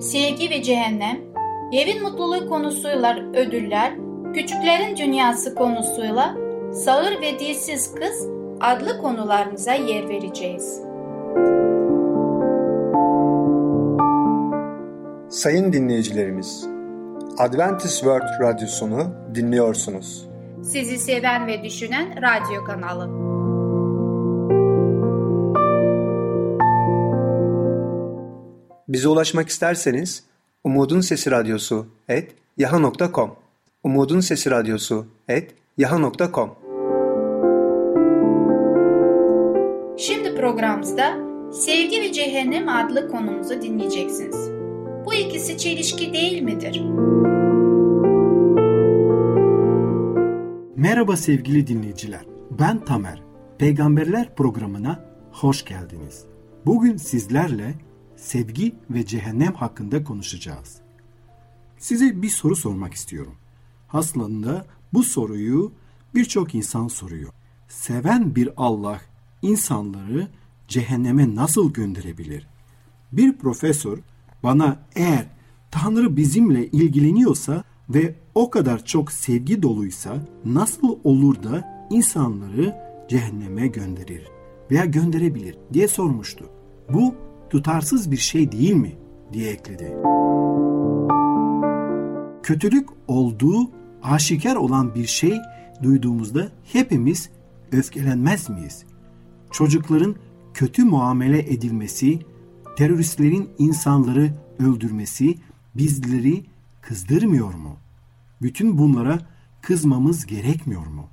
sevgi ve cehennem, evin mutluluğu konusuyla ödüller, küçüklerin dünyası konusuyla sağır ve dilsiz kız adlı konularımıza yer vereceğiz. Sayın dinleyicilerimiz, Adventist World Radyosunu dinliyorsunuz. Sizi seven ve düşünen radyo kanalı. Bize ulaşmak isterseniz Umutun Sesi Radyosu et yaha.com Umutun Sesi Radyosu et yaha.com Şimdi programımızda Sevgi ve Cehennem adlı konumuzu dinleyeceksiniz. Bu ikisi çelişki değil midir? Merhaba sevgili dinleyiciler. Ben Tamer. Peygamberler programına hoş geldiniz. Bugün sizlerle sevgi ve cehennem hakkında konuşacağız. Size bir soru sormak istiyorum. Aslında bu soruyu birçok insan soruyor. Seven bir Allah insanları cehenneme nasıl gönderebilir? Bir profesör bana eğer Tanrı bizimle ilgileniyorsa ve o kadar çok sevgi doluysa nasıl olur da insanları cehenneme gönderir veya gönderebilir diye sormuştu. Bu tutarsız bir şey değil mi diye ekledi. Kötülük olduğu aşikar olan bir şey duyduğumuzda hepimiz öfkelenmez miyiz? Çocukların kötü muamele edilmesi, teröristlerin insanları öldürmesi bizleri kızdırmıyor mu? Bütün bunlara kızmamız gerekmiyor mu?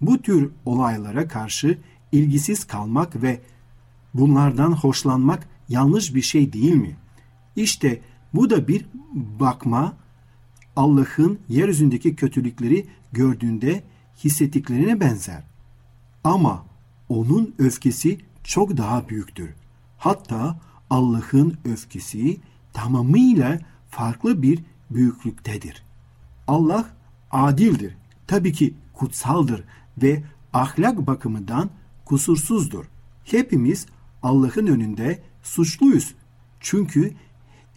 Bu tür olaylara karşı ilgisiz kalmak ve bunlardan hoşlanmak yanlış bir şey değil mi? İşte bu da bir bakma Allah'ın yeryüzündeki kötülükleri gördüğünde hissettiklerine benzer. Ama onun öfkesi çok daha büyüktür. Hatta Allah'ın öfkesi tamamıyla farklı bir büyüklüktedir. Allah adildir. Tabii ki kutsaldır ve ahlak bakımından kusursuzdur. Hepimiz Allah'ın önünde suçluyuz. Çünkü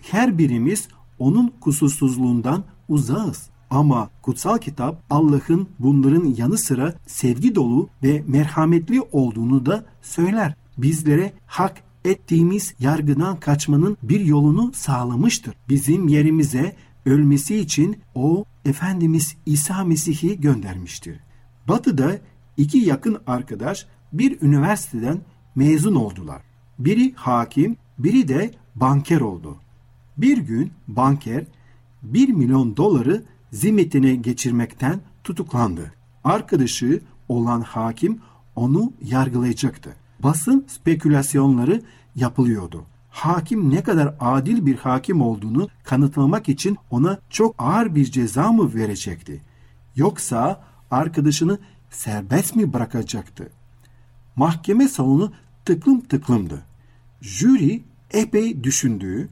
her birimiz onun kusursuzluğundan uzağız. Ama kutsal kitap Allah'ın bunların yanı sıra sevgi dolu ve merhametli olduğunu da söyler. Bizlere hak ettiğimiz yargıdan kaçmanın bir yolunu sağlamıştır. Bizim yerimize ölmesi için o Efendimiz İsa Mesih'i göndermiştir. Batı'da iki yakın arkadaş bir üniversiteden mezun oldular. Biri hakim, biri de banker oldu. Bir gün banker 1 milyon doları zimmetine geçirmekten tutuklandı. Arkadaşı olan hakim onu yargılayacaktı. Basın spekülasyonları yapılıyordu. Hakim ne kadar adil bir hakim olduğunu kanıtlamak için ona çok ağır bir ceza mı verecekti? Yoksa arkadaşını serbest mi bırakacaktı? Mahkeme salonu tıklım tıklımdı. Jüri epey düşündüğü,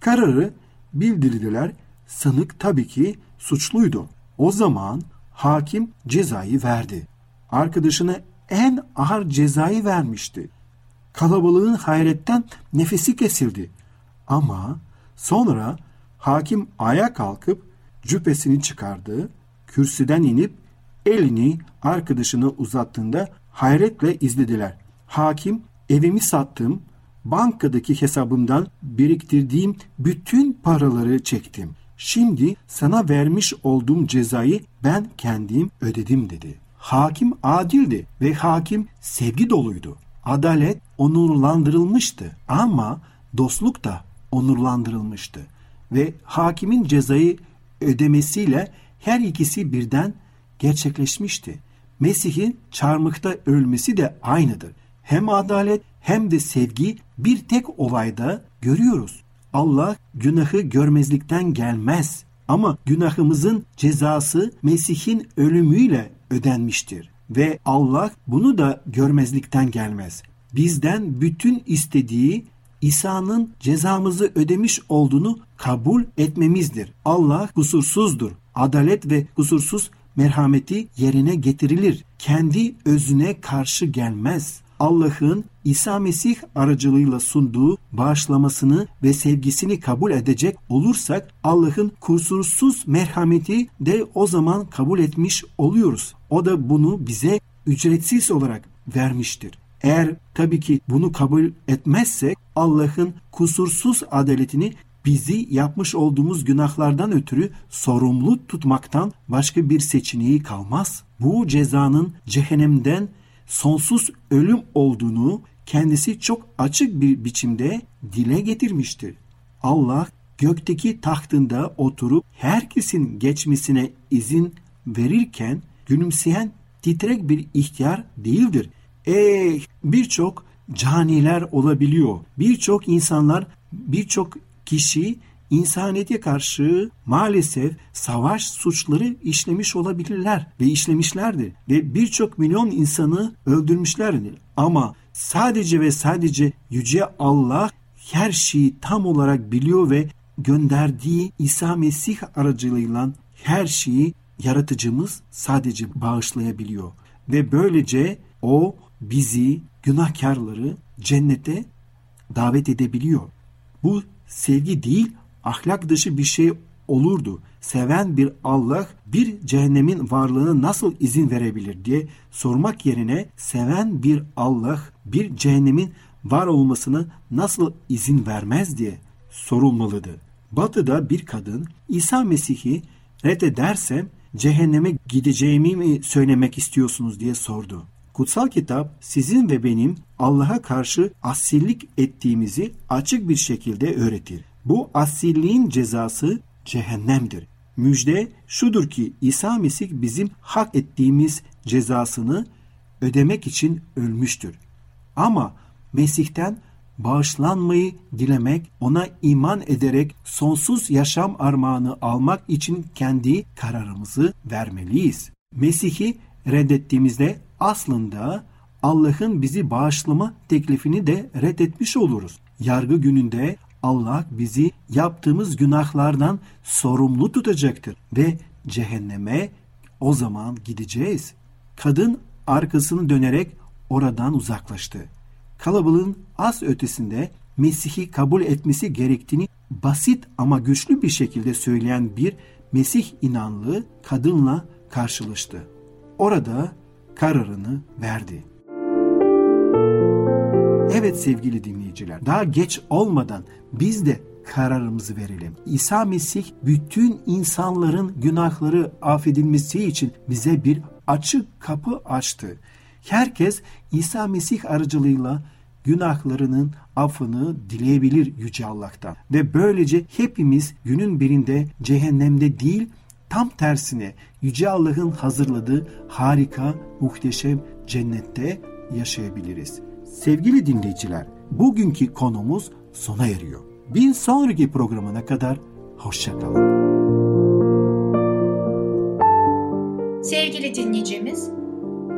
kararı bildirdiler. Sanık tabii ki suçluydu. O zaman hakim cezayı verdi. Arkadaşına en ağır cezayı vermişti. Kalabalığın hayretten nefesi kesildi. Ama sonra hakim ayağa kalkıp cübbesini çıkardı, kürsüden inip elini arkadaşına uzattığında hayretle izlediler. Hakim evimi sattım, bankadaki hesabımdan biriktirdiğim bütün paraları çektim. Şimdi sana vermiş olduğum cezayı ben kendim ödedim dedi. Hakim adildi ve hakim sevgi doluydu. Adalet onurlandırılmıştı ama dostluk da onurlandırılmıştı. Ve hakimin cezayı ödemesiyle her ikisi birden gerçekleşmişti. Mesih'in çarmıhta ölmesi de aynıdır. Hem adalet hem de sevgi bir tek olayda görüyoruz. Allah günahı görmezlikten gelmez. Ama günahımızın cezası Mesih'in ölümüyle ödenmiştir ve Allah bunu da görmezlikten gelmez. Bizden bütün istediği İsa'nın cezamızı ödemiş olduğunu kabul etmemizdir. Allah kusursuzdur. Adalet ve kusursuz merhameti yerine getirilir. Kendi özüne karşı gelmez. Allah'ın İsa Mesih aracılığıyla sunduğu bağışlamasını ve sevgisini kabul edecek olursak Allah'ın kusursuz merhameti de o zaman kabul etmiş oluyoruz. O da bunu bize ücretsiz olarak vermiştir. Eğer tabii ki bunu kabul etmezsek Allah'ın kusursuz adaletini bizi yapmış olduğumuz günahlardan ötürü sorumlu tutmaktan başka bir seçeneği kalmaz. Bu cezanın cehennemden sonsuz ölüm olduğunu kendisi çok açık bir biçimde dile getirmiştir. Allah gökteki tahtında oturup herkesin geçmesine izin verirken gülümseyen titrek bir ihtiyar değildir. Eh birçok caniler olabiliyor. Birçok insanlar, birçok kişi insaniyete karşı maalesef savaş suçları işlemiş olabilirler ve işlemişlerdir ve birçok milyon insanı öldürmüşlerdir. Ama sadece ve sadece yüce Allah her şeyi tam olarak biliyor ve gönderdiği İsa Mesih aracılığıyla her şeyi yaratıcımız sadece bağışlayabiliyor. Ve böylece o bizi günahkarları cennete davet edebiliyor. Bu sevgi değil ahlak dışı bir şey olurdu. Seven bir Allah bir cehennemin varlığına nasıl izin verebilir diye sormak yerine seven bir Allah bir cehennemin var olmasına nasıl izin vermez diye sorulmalıdır. Batı'da bir kadın İsa Mesih'i reddedersem cehenneme gideceğimi mi söylemek istiyorsunuz diye sordu. Kutsal kitap sizin ve benim Allah'a karşı asillik ettiğimizi açık bir şekilde öğretir. Bu asilliğin cezası cehennemdir. Müjde şudur ki İsa Mesih bizim hak ettiğimiz cezasını ödemek için ölmüştür. Ama Mesih'ten bağışlanmayı dilemek, ona iman ederek sonsuz yaşam armağanı almak için kendi kararımızı vermeliyiz. Mesih'i reddettiğimizde aslında Allah'ın bizi bağışlama teklifini de reddetmiş oluruz. Yargı gününde Allah bizi yaptığımız günahlardan sorumlu tutacaktır ve cehenneme o zaman gideceğiz. Kadın arkasını dönerek oradan uzaklaştı. Kalabalığın az ötesinde Mesih'i kabul etmesi gerektiğini basit ama güçlü bir şekilde söyleyen bir Mesih inanlı kadınla karşılaştı. Orada kararını verdi. Evet sevgili dinleyiciler, daha geç olmadan biz de kararımızı verelim. İsa Mesih bütün insanların günahları affedilmesi için bize bir açık kapı açtı. Herkes İsa Mesih aracılığıyla günahlarının affını dileyebilir Yüce Allah'tan. Ve böylece hepimiz günün birinde cehennemde değil tam tersine Yüce Allah'ın hazırladığı harika, muhteşem cennette yaşayabiliriz. Sevgili dinleyiciler, bugünkü konumuz sona eriyor. Bir sonraki programına kadar hoşçakalın. Sevgili dinleyicimiz,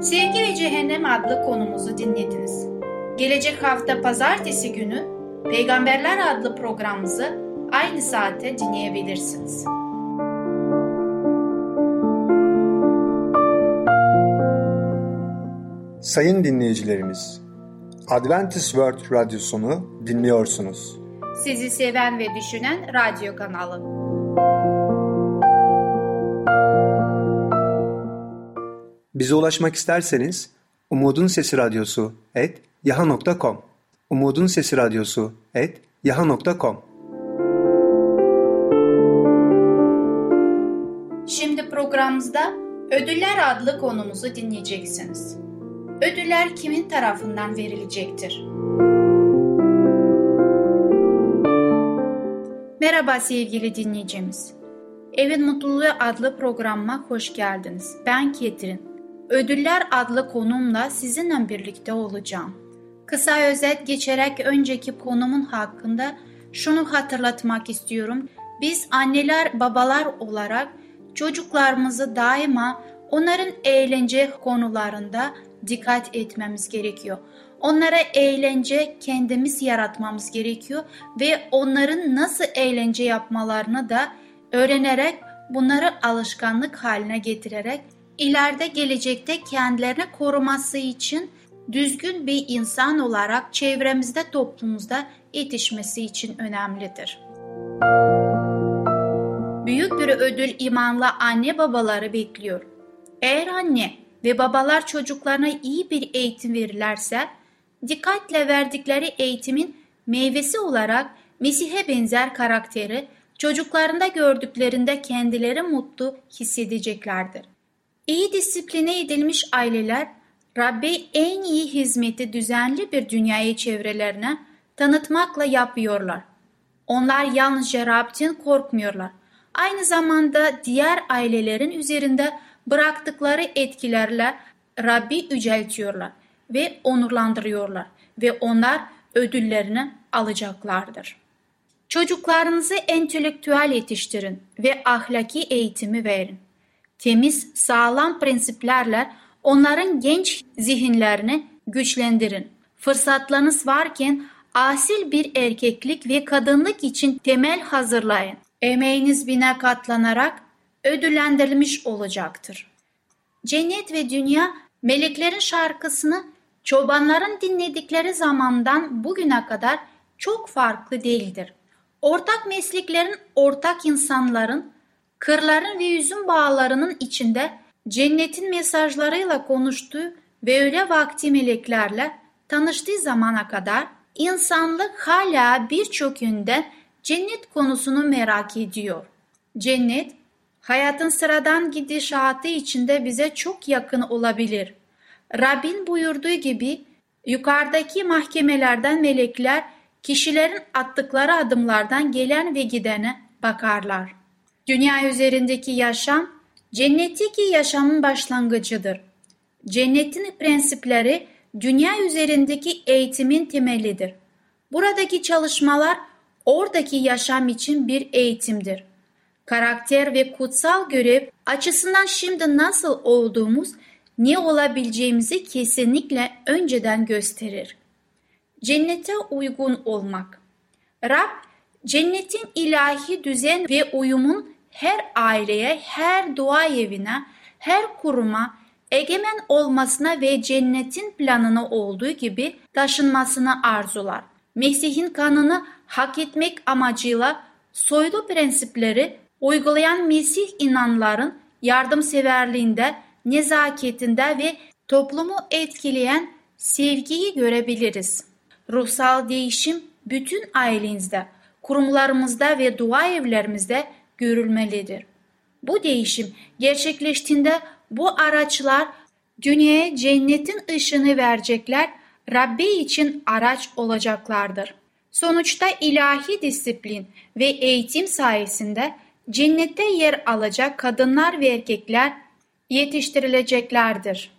Sevgi ve Cehennem adlı konumuzu dinlediniz. Gelecek hafta pazartesi günü Peygamberler adlı programımızı aynı saate dinleyebilirsiniz. Sayın dinleyicilerimiz, Adventist World Radyosunu dinliyorsunuz. Sizi seven ve düşünen radyo kanalı. Bize ulaşmak isterseniz Umutun Sesi Radyosu et yaha.com Umutun Sesi Radyosu et yaha.com Şimdi programımızda Ödüller adlı konumuzu dinleyeceksiniz. Ödüller kimin tarafından verilecektir? Merhaba sevgili dinleyicimiz. Evin Mutluluğu adlı programıma hoş geldiniz. Ben Ketrin. Ödüller adlı konumla sizinle birlikte olacağım. Kısa özet geçerek önceki konumun hakkında şunu hatırlatmak istiyorum. Biz anneler, babalar olarak çocuklarımızı daima onların eğlence konularında dikkat etmemiz gerekiyor. Onlara eğlence kendimiz yaratmamız gerekiyor ve onların nasıl eğlence yapmalarını da öğrenerek bunları alışkanlık haline getirerek ileride gelecekte kendilerini koruması için düzgün bir insan olarak çevremizde toplumumuzda yetişmesi için önemlidir. Büyük bir ödül imanla anne babaları bekliyor. Eğer anne ve babalar çocuklarına iyi bir eğitim verirlerse, dikkatle verdikleri eğitimin meyvesi olarak Mesih'e benzer karakteri çocuklarında gördüklerinde kendileri mutlu hissedeceklerdir. İyi disipline edilmiş aileler Rabbe en iyi hizmeti düzenli bir dünyayı çevrelerine tanıtmakla yapıyorlar. Onlar yalnızca Rab'den korkmuyorlar. Aynı zamanda diğer ailelerin üzerinde bıraktıkları etkilerle Rabbi yüceltiyorlar ve onurlandırıyorlar ve onlar ödüllerini alacaklardır. Çocuklarınızı entelektüel yetiştirin ve ahlaki eğitimi verin. Temiz, sağlam prensiplerle onların genç zihinlerini güçlendirin. Fırsatlarınız varken asil bir erkeklik ve kadınlık için temel hazırlayın. Emeğiniz bine katlanarak ödüllendirilmiş olacaktır. Cennet ve dünya meleklerin şarkısını çobanların dinledikleri zamandan bugüne kadar çok farklı değildir. Ortak mesleklerin, ortak insanların, kırların ve yüzüm bağlarının içinde cennetin mesajlarıyla konuştuğu ve öyle vakti meleklerle tanıştığı zamana kadar insanlık hala birçok yönde cennet konusunu merak ediyor. Cennet, hayatın sıradan gidişatı içinde bize çok yakın olabilir. Rabbin buyurduğu gibi yukarıdaki mahkemelerden melekler kişilerin attıkları adımlardan gelen ve gidene bakarlar. Dünya üzerindeki yaşam cennetteki yaşamın başlangıcıdır. Cennetin prensipleri dünya üzerindeki eğitimin temelidir. Buradaki çalışmalar oradaki yaşam için bir eğitimdir. Karakter ve kutsal görev açısından şimdi nasıl olduğumuz, ne olabileceğimizi kesinlikle önceden gösterir. Cennete uygun olmak. Rab, cennetin ilahi düzen ve uyumun her aileye, her dua evine, her kuruma egemen olmasına ve cennetin planını olduğu gibi taşınmasını arzular. Mesih'in kanını hak etmek amacıyla soylu prensipleri uygulayan Mesih inanların yardımseverliğinde, nezaketinde ve toplumu etkileyen sevgiyi görebiliriz. Ruhsal değişim bütün ailenizde, kurumlarımızda ve dua evlerimizde görülmelidir. Bu değişim gerçekleştiğinde bu araçlar dünyaya cennetin ışını verecekler, Rabbi için araç olacaklardır. Sonuçta ilahi disiplin ve eğitim sayesinde cennette yer alacak kadınlar ve erkekler yetiştirileceklerdir.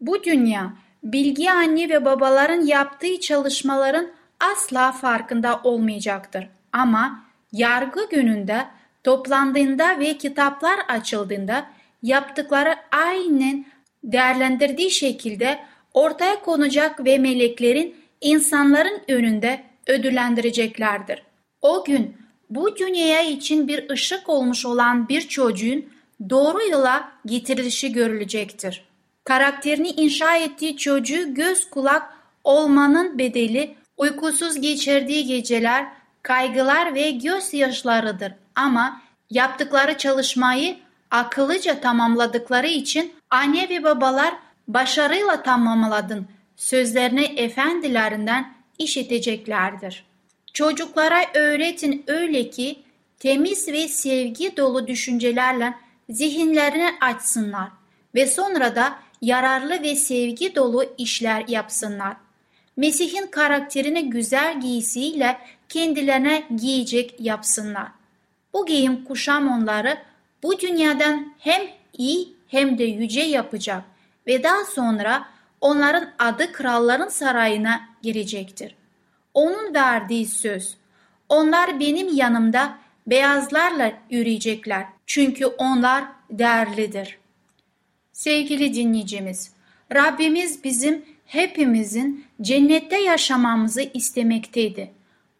Bu dünya bilgi anne ve babaların yaptığı çalışmaların asla farkında olmayacaktır. Ama yargı gününde toplandığında ve kitaplar açıldığında yaptıkları aynen değerlendirdiği şekilde ortaya konacak ve meleklerin insanların önünde ödüllendireceklerdir. O gün bu dünyaya için bir ışık olmuş olan bir çocuğun doğru yola getirilişi görülecektir. Karakterini inşa ettiği çocuğu göz kulak olmanın bedeli uykusuz geçirdiği geceler, kaygılar ve gözyaşlarıdır. Ama yaptıkları çalışmayı akıllıca tamamladıkları için anne ve babalar başarıyla tamamladın sözlerini efendilerinden işiteceklerdir. Çocuklara öğretin öyle ki temiz ve sevgi dolu düşüncelerle zihinlerini açsınlar ve sonra da yararlı ve sevgi dolu işler yapsınlar. Mesih'in karakterini güzel giysiyle kendilerine giyecek yapsınlar. Bu giyim kuşam onları bu dünyadan hem iyi hem de yüce yapacak ve daha sonra onların adı kralların sarayına girecektir. Onun verdiği söz, Onlar benim yanımda beyazlarla yürüyecekler. Çünkü onlar değerlidir. Sevgili dinleyicimiz, Rabbimiz bizim hepimizin cennette yaşamamızı istemekteydi.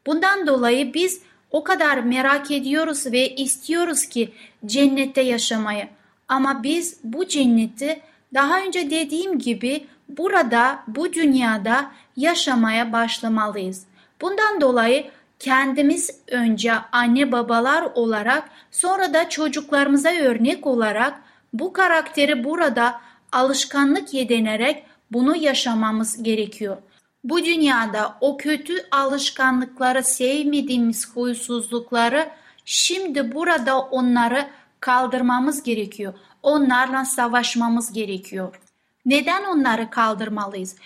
Bundan dolayı biz o kadar merak ediyoruz ve istiyoruz ki cennette yaşamayı. Ama biz bu cenneti daha önce dediğim gibi burada, bu dünyada yaşamaya başlamalıyız. Bundan dolayı kendimiz önce anne babalar olarak sonra da çocuklarımıza örnek olarak bu karakteri burada alışkanlık yedinerek bunu yaşamamız gerekiyor. Bu dünyada o kötü alışkanlıkları sevmediğimiz huysuzlukları şimdi burada onları kaldırmamız gerekiyor. Onlarla savaşmamız gerekiyor. Neden onları kaldırmalıyız?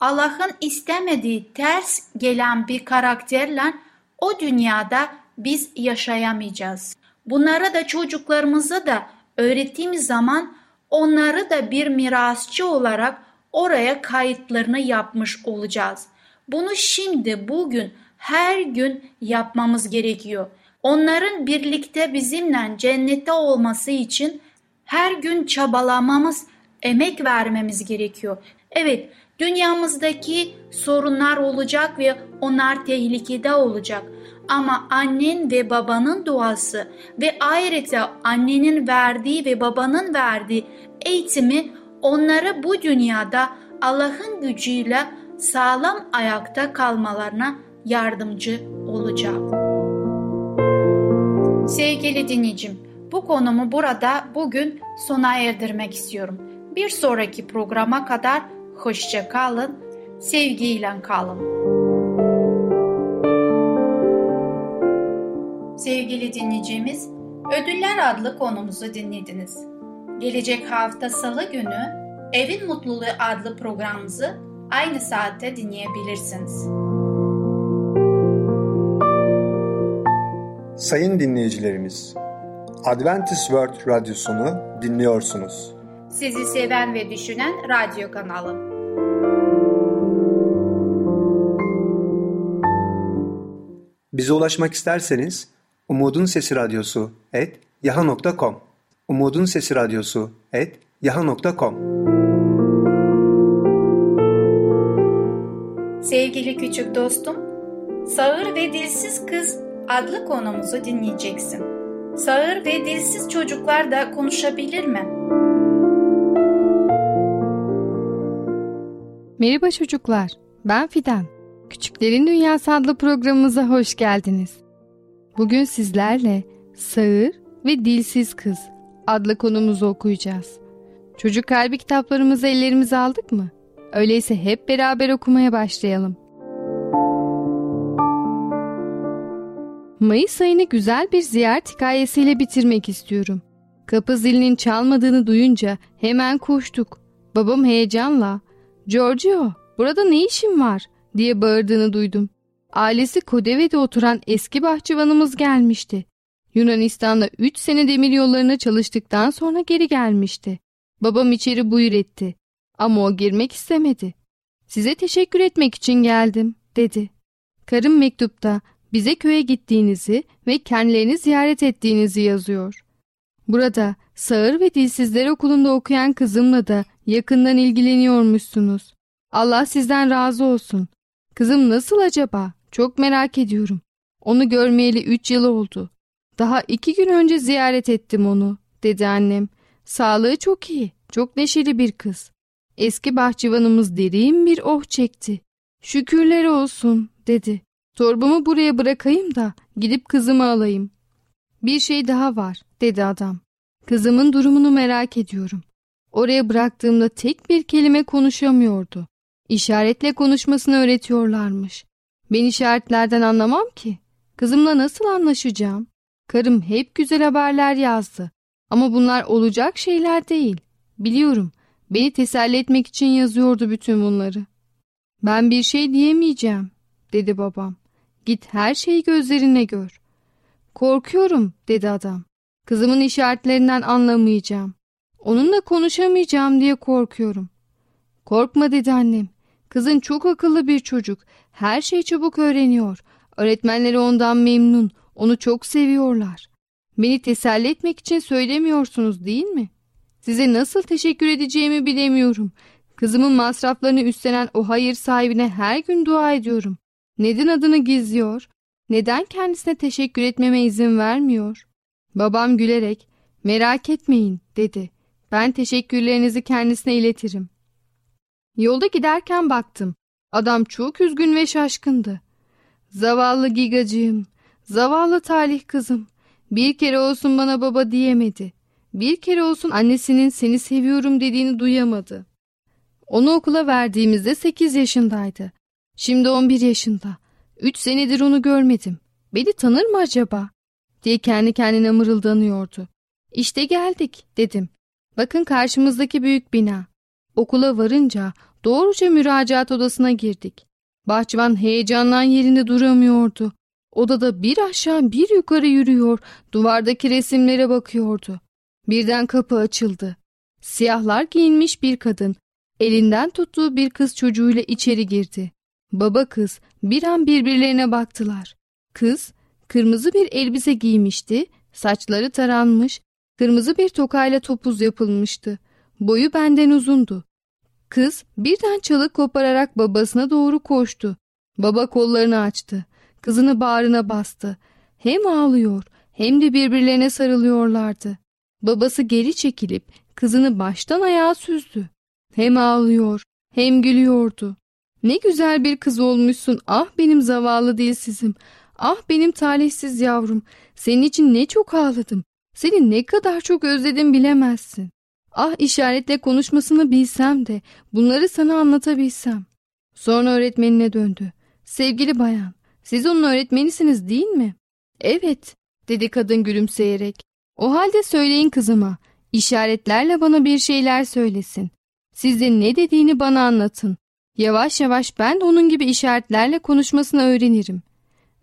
Allah'ın istemediği ters gelen bir karakterle o dünyada biz yaşayamayacağız. Bunları da çocuklarımıza da öğrettiğimiz zaman onları da bir mirasçı olarak oraya kayıtlarını yapmış olacağız. Bunu şimdi bugün her gün yapmamız gerekiyor. Onların birlikte bizimle cennette olması için her gün çabalamamız, emek vermemiz gerekiyor. Evet, dünyamızdaki sorunlar olacak ve onlar tehlikede olacak. Ama annen ve babanın duası ve ayrıca annenin verdiği ve babanın verdiği eğitimi onları bu dünyada Allah'ın gücüyle sağlam ayakta kalmalarına yardımcı olacak. Sevgili dinleyicim, bu konumu burada bugün sona erdirmek istiyorum. Bir sonraki programa kadar hoşça kalın, sevgiyle kalın. Sevgili dinleyicimiz, Ödüller adlı konumuzu dinlediniz. Gelecek hafta salı günü Evin Mutluluğu adlı programımızı aynı saatte dinleyebilirsiniz. Sayın dinleyicilerimiz, Adventist World Radyosunu dinliyorsunuz. Sizi seven ve düşünen radyo kanalı. Bize ulaşmak isterseniz Umutun Sesi Radyosu et yaha.com Umutun Sesi Radyosu et yaha.com Sevgili küçük dostum, Sağır ve Dilsiz Kız adlı konumuzu dinleyeceksin. Sağır ve dilsiz çocuklar da konuşabilir mi? Merhaba çocuklar, ben Fidan. Küçüklerin Dünyası adlı programımıza hoş geldiniz. Bugün sizlerle Sağır ve Dilsiz Kız adlı konumuzu okuyacağız. Çocuk kalbi kitaplarımızı ellerimize aldık mı? Öyleyse hep beraber okumaya başlayalım. Mayıs ayını güzel bir ziyaret hikayesiyle bitirmek istiyorum. Kapı zilinin çalmadığını duyunca hemen koştuk. Babam heyecanla ''Giorgio, burada ne işin var?'' diye bağırdığını duydum. Ailesi Kodeve'de oturan eski bahçıvanımız gelmişti. Yunanistan'da 3 sene demir yollarına çalıştıktan sonra geri gelmişti. Babam içeri buyur etti. Ama o girmek istemedi. Size teşekkür etmek için geldim, dedi. Karım mektupta bize köye gittiğinizi ve kendilerini ziyaret ettiğinizi yazıyor. Burada Sağır ve Dilsizler Okulu'nda okuyan kızımla da yakından ilgileniyormuşsunuz. Allah sizden razı olsun. Kızım nasıl acaba? Çok merak ediyorum. Onu görmeyeli üç yıl oldu. Daha iki gün önce ziyaret ettim onu, dedi annem. Sağlığı çok iyi, çok neşeli bir kız. Eski bahçıvanımız derin bir oh çekti. Şükürler olsun, dedi. Torbamı buraya bırakayım da gidip kızımı alayım. Bir şey daha var, dedi adam. Kızımın durumunu merak ediyorum. Oraya bıraktığımda tek bir kelime konuşamıyordu. İşaretle konuşmasını öğretiyorlarmış. Ben işaretlerden anlamam ki. Kızımla nasıl anlaşacağım? Karım hep güzel haberler yazdı. Ama bunlar olacak şeyler değil. Biliyorum. Beni teselli etmek için yazıyordu bütün bunları. Ben bir şey diyemeyeceğim, dedi babam. Git her şeyi gözlerine gör. Korkuyorum, dedi adam. Kızımın işaretlerinden anlamayacağım. Onunla konuşamayacağım diye korkuyorum. Korkma dedi annem. Kızın çok akıllı bir çocuk. Her şeyi çabuk öğreniyor. Öğretmenleri ondan memnun. Onu çok seviyorlar. Beni teselli etmek için söylemiyorsunuz değil mi? Size nasıl teşekkür edeceğimi bilemiyorum. Kızımın masraflarını üstlenen o hayır sahibine her gün dua ediyorum. Neden adını gizliyor? Neden kendisine teşekkür etmeme izin vermiyor? Babam gülerek merak etmeyin dedi. Ben teşekkürlerinizi kendisine iletirim. Yolda giderken baktım. Adam çok üzgün ve şaşkındı. Zavallı gigacığım, zavallı talih kızım. Bir kere olsun bana baba diyemedi. Bir kere olsun annesinin seni seviyorum dediğini duyamadı. Onu okula verdiğimizde 8 yaşındaydı. Şimdi 11 yaşında. 3 senedir onu görmedim. Beni tanır mı acaba? diye kendi kendine mırıldanıyordu. İşte geldik dedim. Bakın karşımızdaki büyük bina. Okula varınca doğruca müracaat odasına girdik. Bahçıvan heyecandan yerinde duramıyordu. Odada bir aşağı bir yukarı yürüyor, duvardaki resimlere bakıyordu. Birden kapı açıldı. Siyahlar giyinmiş bir kadın, elinden tuttuğu bir kız çocuğuyla içeri girdi. Baba kız bir an birbirlerine baktılar. Kız kırmızı bir elbise giymişti, saçları taranmış, kırmızı bir tokayla topuz yapılmıştı. Boyu benden uzundu. Kız birden çalık kopararak babasına doğru koştu. Baba kollarını açtı. Kızını bağrına bastı. Hem ağlıyor hem de birbirlerine sarılıyorlardı. Babası geri çekilip kızını baştan ayağa süzdü. Hem ağlıyor hem gülüyordu. Ne güzel bir kız olmuşsun ah benim zavallı dilsizim. Ah benim talihsiz yavrum. Senin için ne çok ağladım. Seni ne kadar çok özledim bilemezsin. Ah işaretle konuşmasını bilsem de bunları sana anlatabilsem. Sonra öğretmenine döndü. Sevgili bayan, siz onun öğretmenisiniz değil mi? Evet, dedi kadın gülümseyerek. O halde söyleyin kızıma. İşaretlerle bana bir şeyler söylesin. Siz ne dediğini bana anlatın. Yavaş yavaş ben de onun gibi işaretlerle konuşmasını öğrenirim.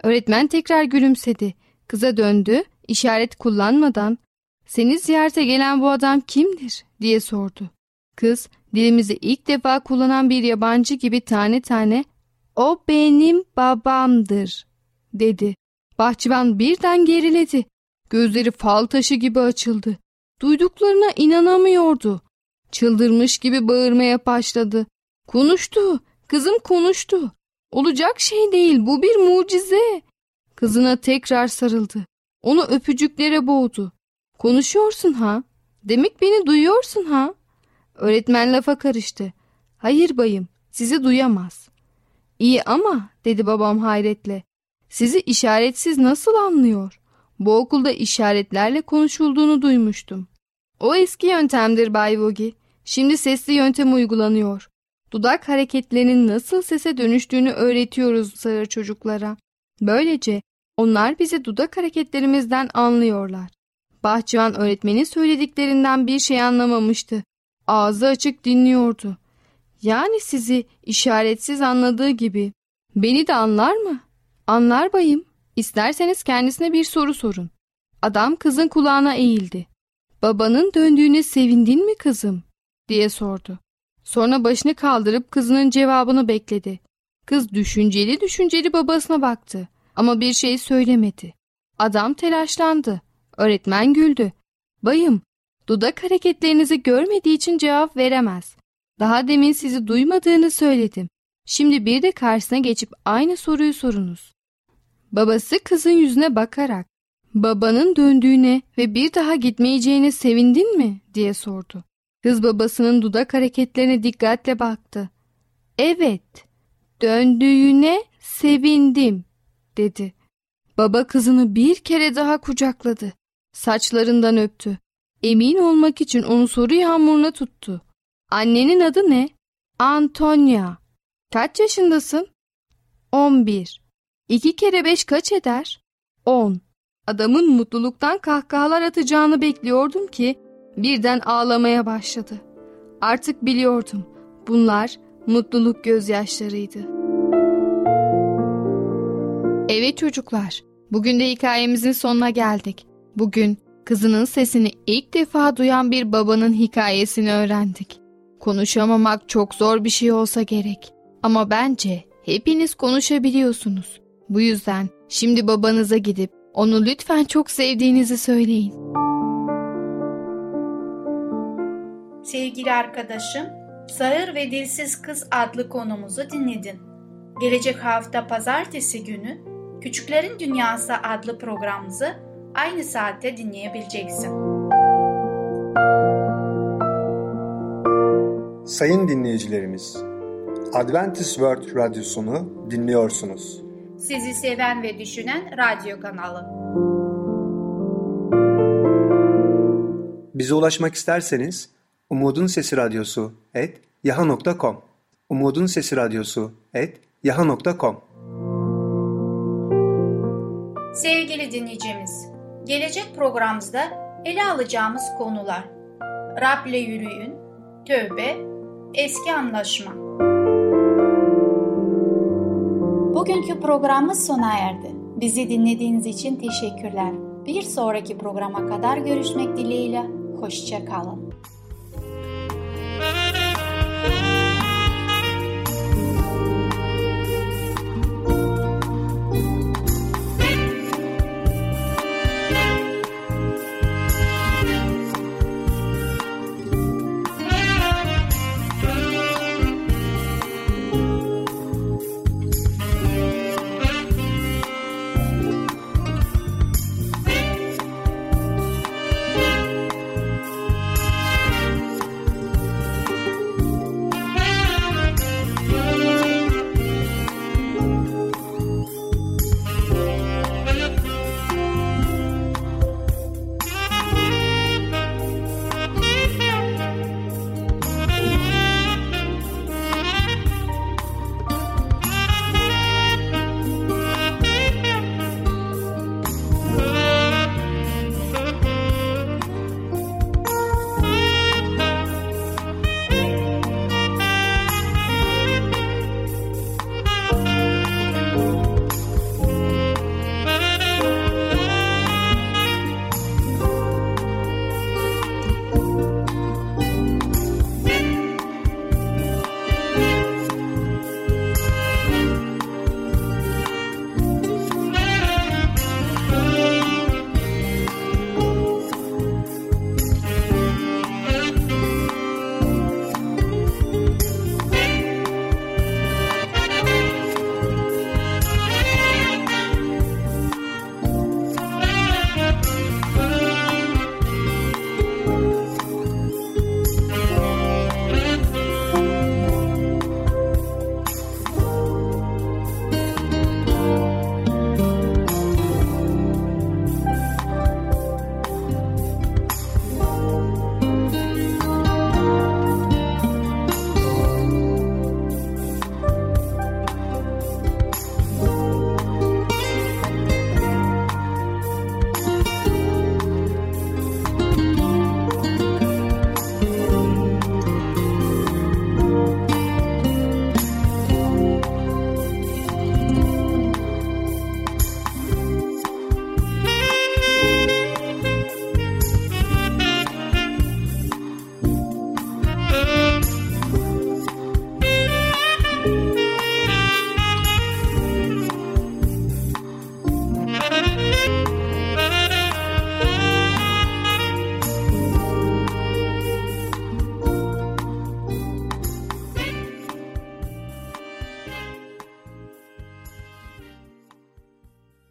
Öğretmen tekrar gülümsedi. Kıza döndü, işaret kullanmadan ''Seni ziyarete gelen bu adam kimdir?'' diye sordu. Kız dilimizi ilk defa kullanan bir yabancı gibi tane tane ''O benim babamdır'' dedi. Bahçıvan birden geriledi. Gözleri fal taşı gibi açıldı. Duyduklarına inanamıyordu. Çıldırmış gibi bağırmaya başladı. Konuştu, kızım konuştu. Olacak şey değil, bu bir mucize. Kızına tekrar sarıldı. Onu öpücüklere boğdu. Konuşuyorsun ha? Demek beni duyuyorsun ha? Öğretmen lafa karıştı. Hayır bayım, sizi duyamaz. İyi ama, dedi babam hayretle. Sizi işaretsiz nasıl anlıyor? Bu okulda işaretlerle konuşulduğunu duymuştum. O eski yöntemdir Bay Vogi. Şimdi sesli yöntem uygulanıyor. Dudak hareketlerinin nasıl sese dönüştüğünü öğretiyoruz sağır çocuklara. Böylece onlar bizi dudak hareketlerimizden anlıyorlar. Bahçıvan öğretmenin söylediklerinden bir şey anlamamıştı. Ağzı açık dinliyordu. Yani sizi işaretsiz anladığı gibi. Beni de anlar mı? Anlar bayım. İsterseniz kendisine bir soru sorun. Adam kızın kulağına eğildi. Babanın döndüğüne sevindin mi kızım? diye sordu. Sonra başını kaldırıp kızının cevabını bekledi. Kız düşünceli düşünceli babasına baktı ama bir şey söylemedi. Adam telaşlandı. Öğretmen güldü. Bayım, dudak hareketlerinizi görmediği için cevap veremez. Daha demin sizi duymadığını söyledim. Şimdi bir de karşısına geçip aynı soruyu sorunuz. Babası kızın yüzüne bakarak babanın döndüğüne ve bir daha gitmeyeceğine sevindin mi diye sordu. Kız babasının dudak hareketlerine dikkatle baktı. Evet, döndüğüne sevindim dedi. Baba kızını bir kere daha kucakladı. Saçlarından öptü. Emin olmak için onu soru yağmuruna tuttu. Annenin adı ne? Antonia. Kaç yaşındasın? On bir. İki kere beş kaç eder? On. Adamın mutluluktan kahkahalar atacağını bekliyordum ki birden ağlamaya başladı. Artık biliyordum. Bunlar mutluluk gözyaşlarıydı. Evet çocuklar, bugün de hikayemizin sonuna geldik. Bugün kızının sesini ilk defa duyan bir babanın hikayesini öğrendik. Konuşamamak çok zor bir şey olsa gerek. Ama bence hepiniz konuşabiliyorsunuz. Bu yüzden şimdi babanıza gidip onu lütfen çok sevdiğinizi söyleyin. Sevgili arkadaşım, Sağır ve Dilsiz Kız adlı konumuzu dinledin. Gelecek hafta pazartesi günü Küçüklerin Dünyası adlı programımızı aynı saatte dinleyebileceksin. Sayın dinleyicilerimiz, Adventist World Radyosunu dinliyorsunuz. Sizi seven ve düşünen radyo kanalı. Bize ulaşmak isterseniz Umutun Sesi Radyosu et yaha.com Umutun Sesi Radyosu et yaha.com Sevgili dinleyicimiz, gelecek programımızda ele alacağımız konular Rab'le yürüyün, tövbe, eski anlaşma. Bugünkü programımız sona erdi. Bizi dinlediğiniz için teşekkürler. Bir sonraki programa kadar görüşmek dileğiyle. Hoşçakalın.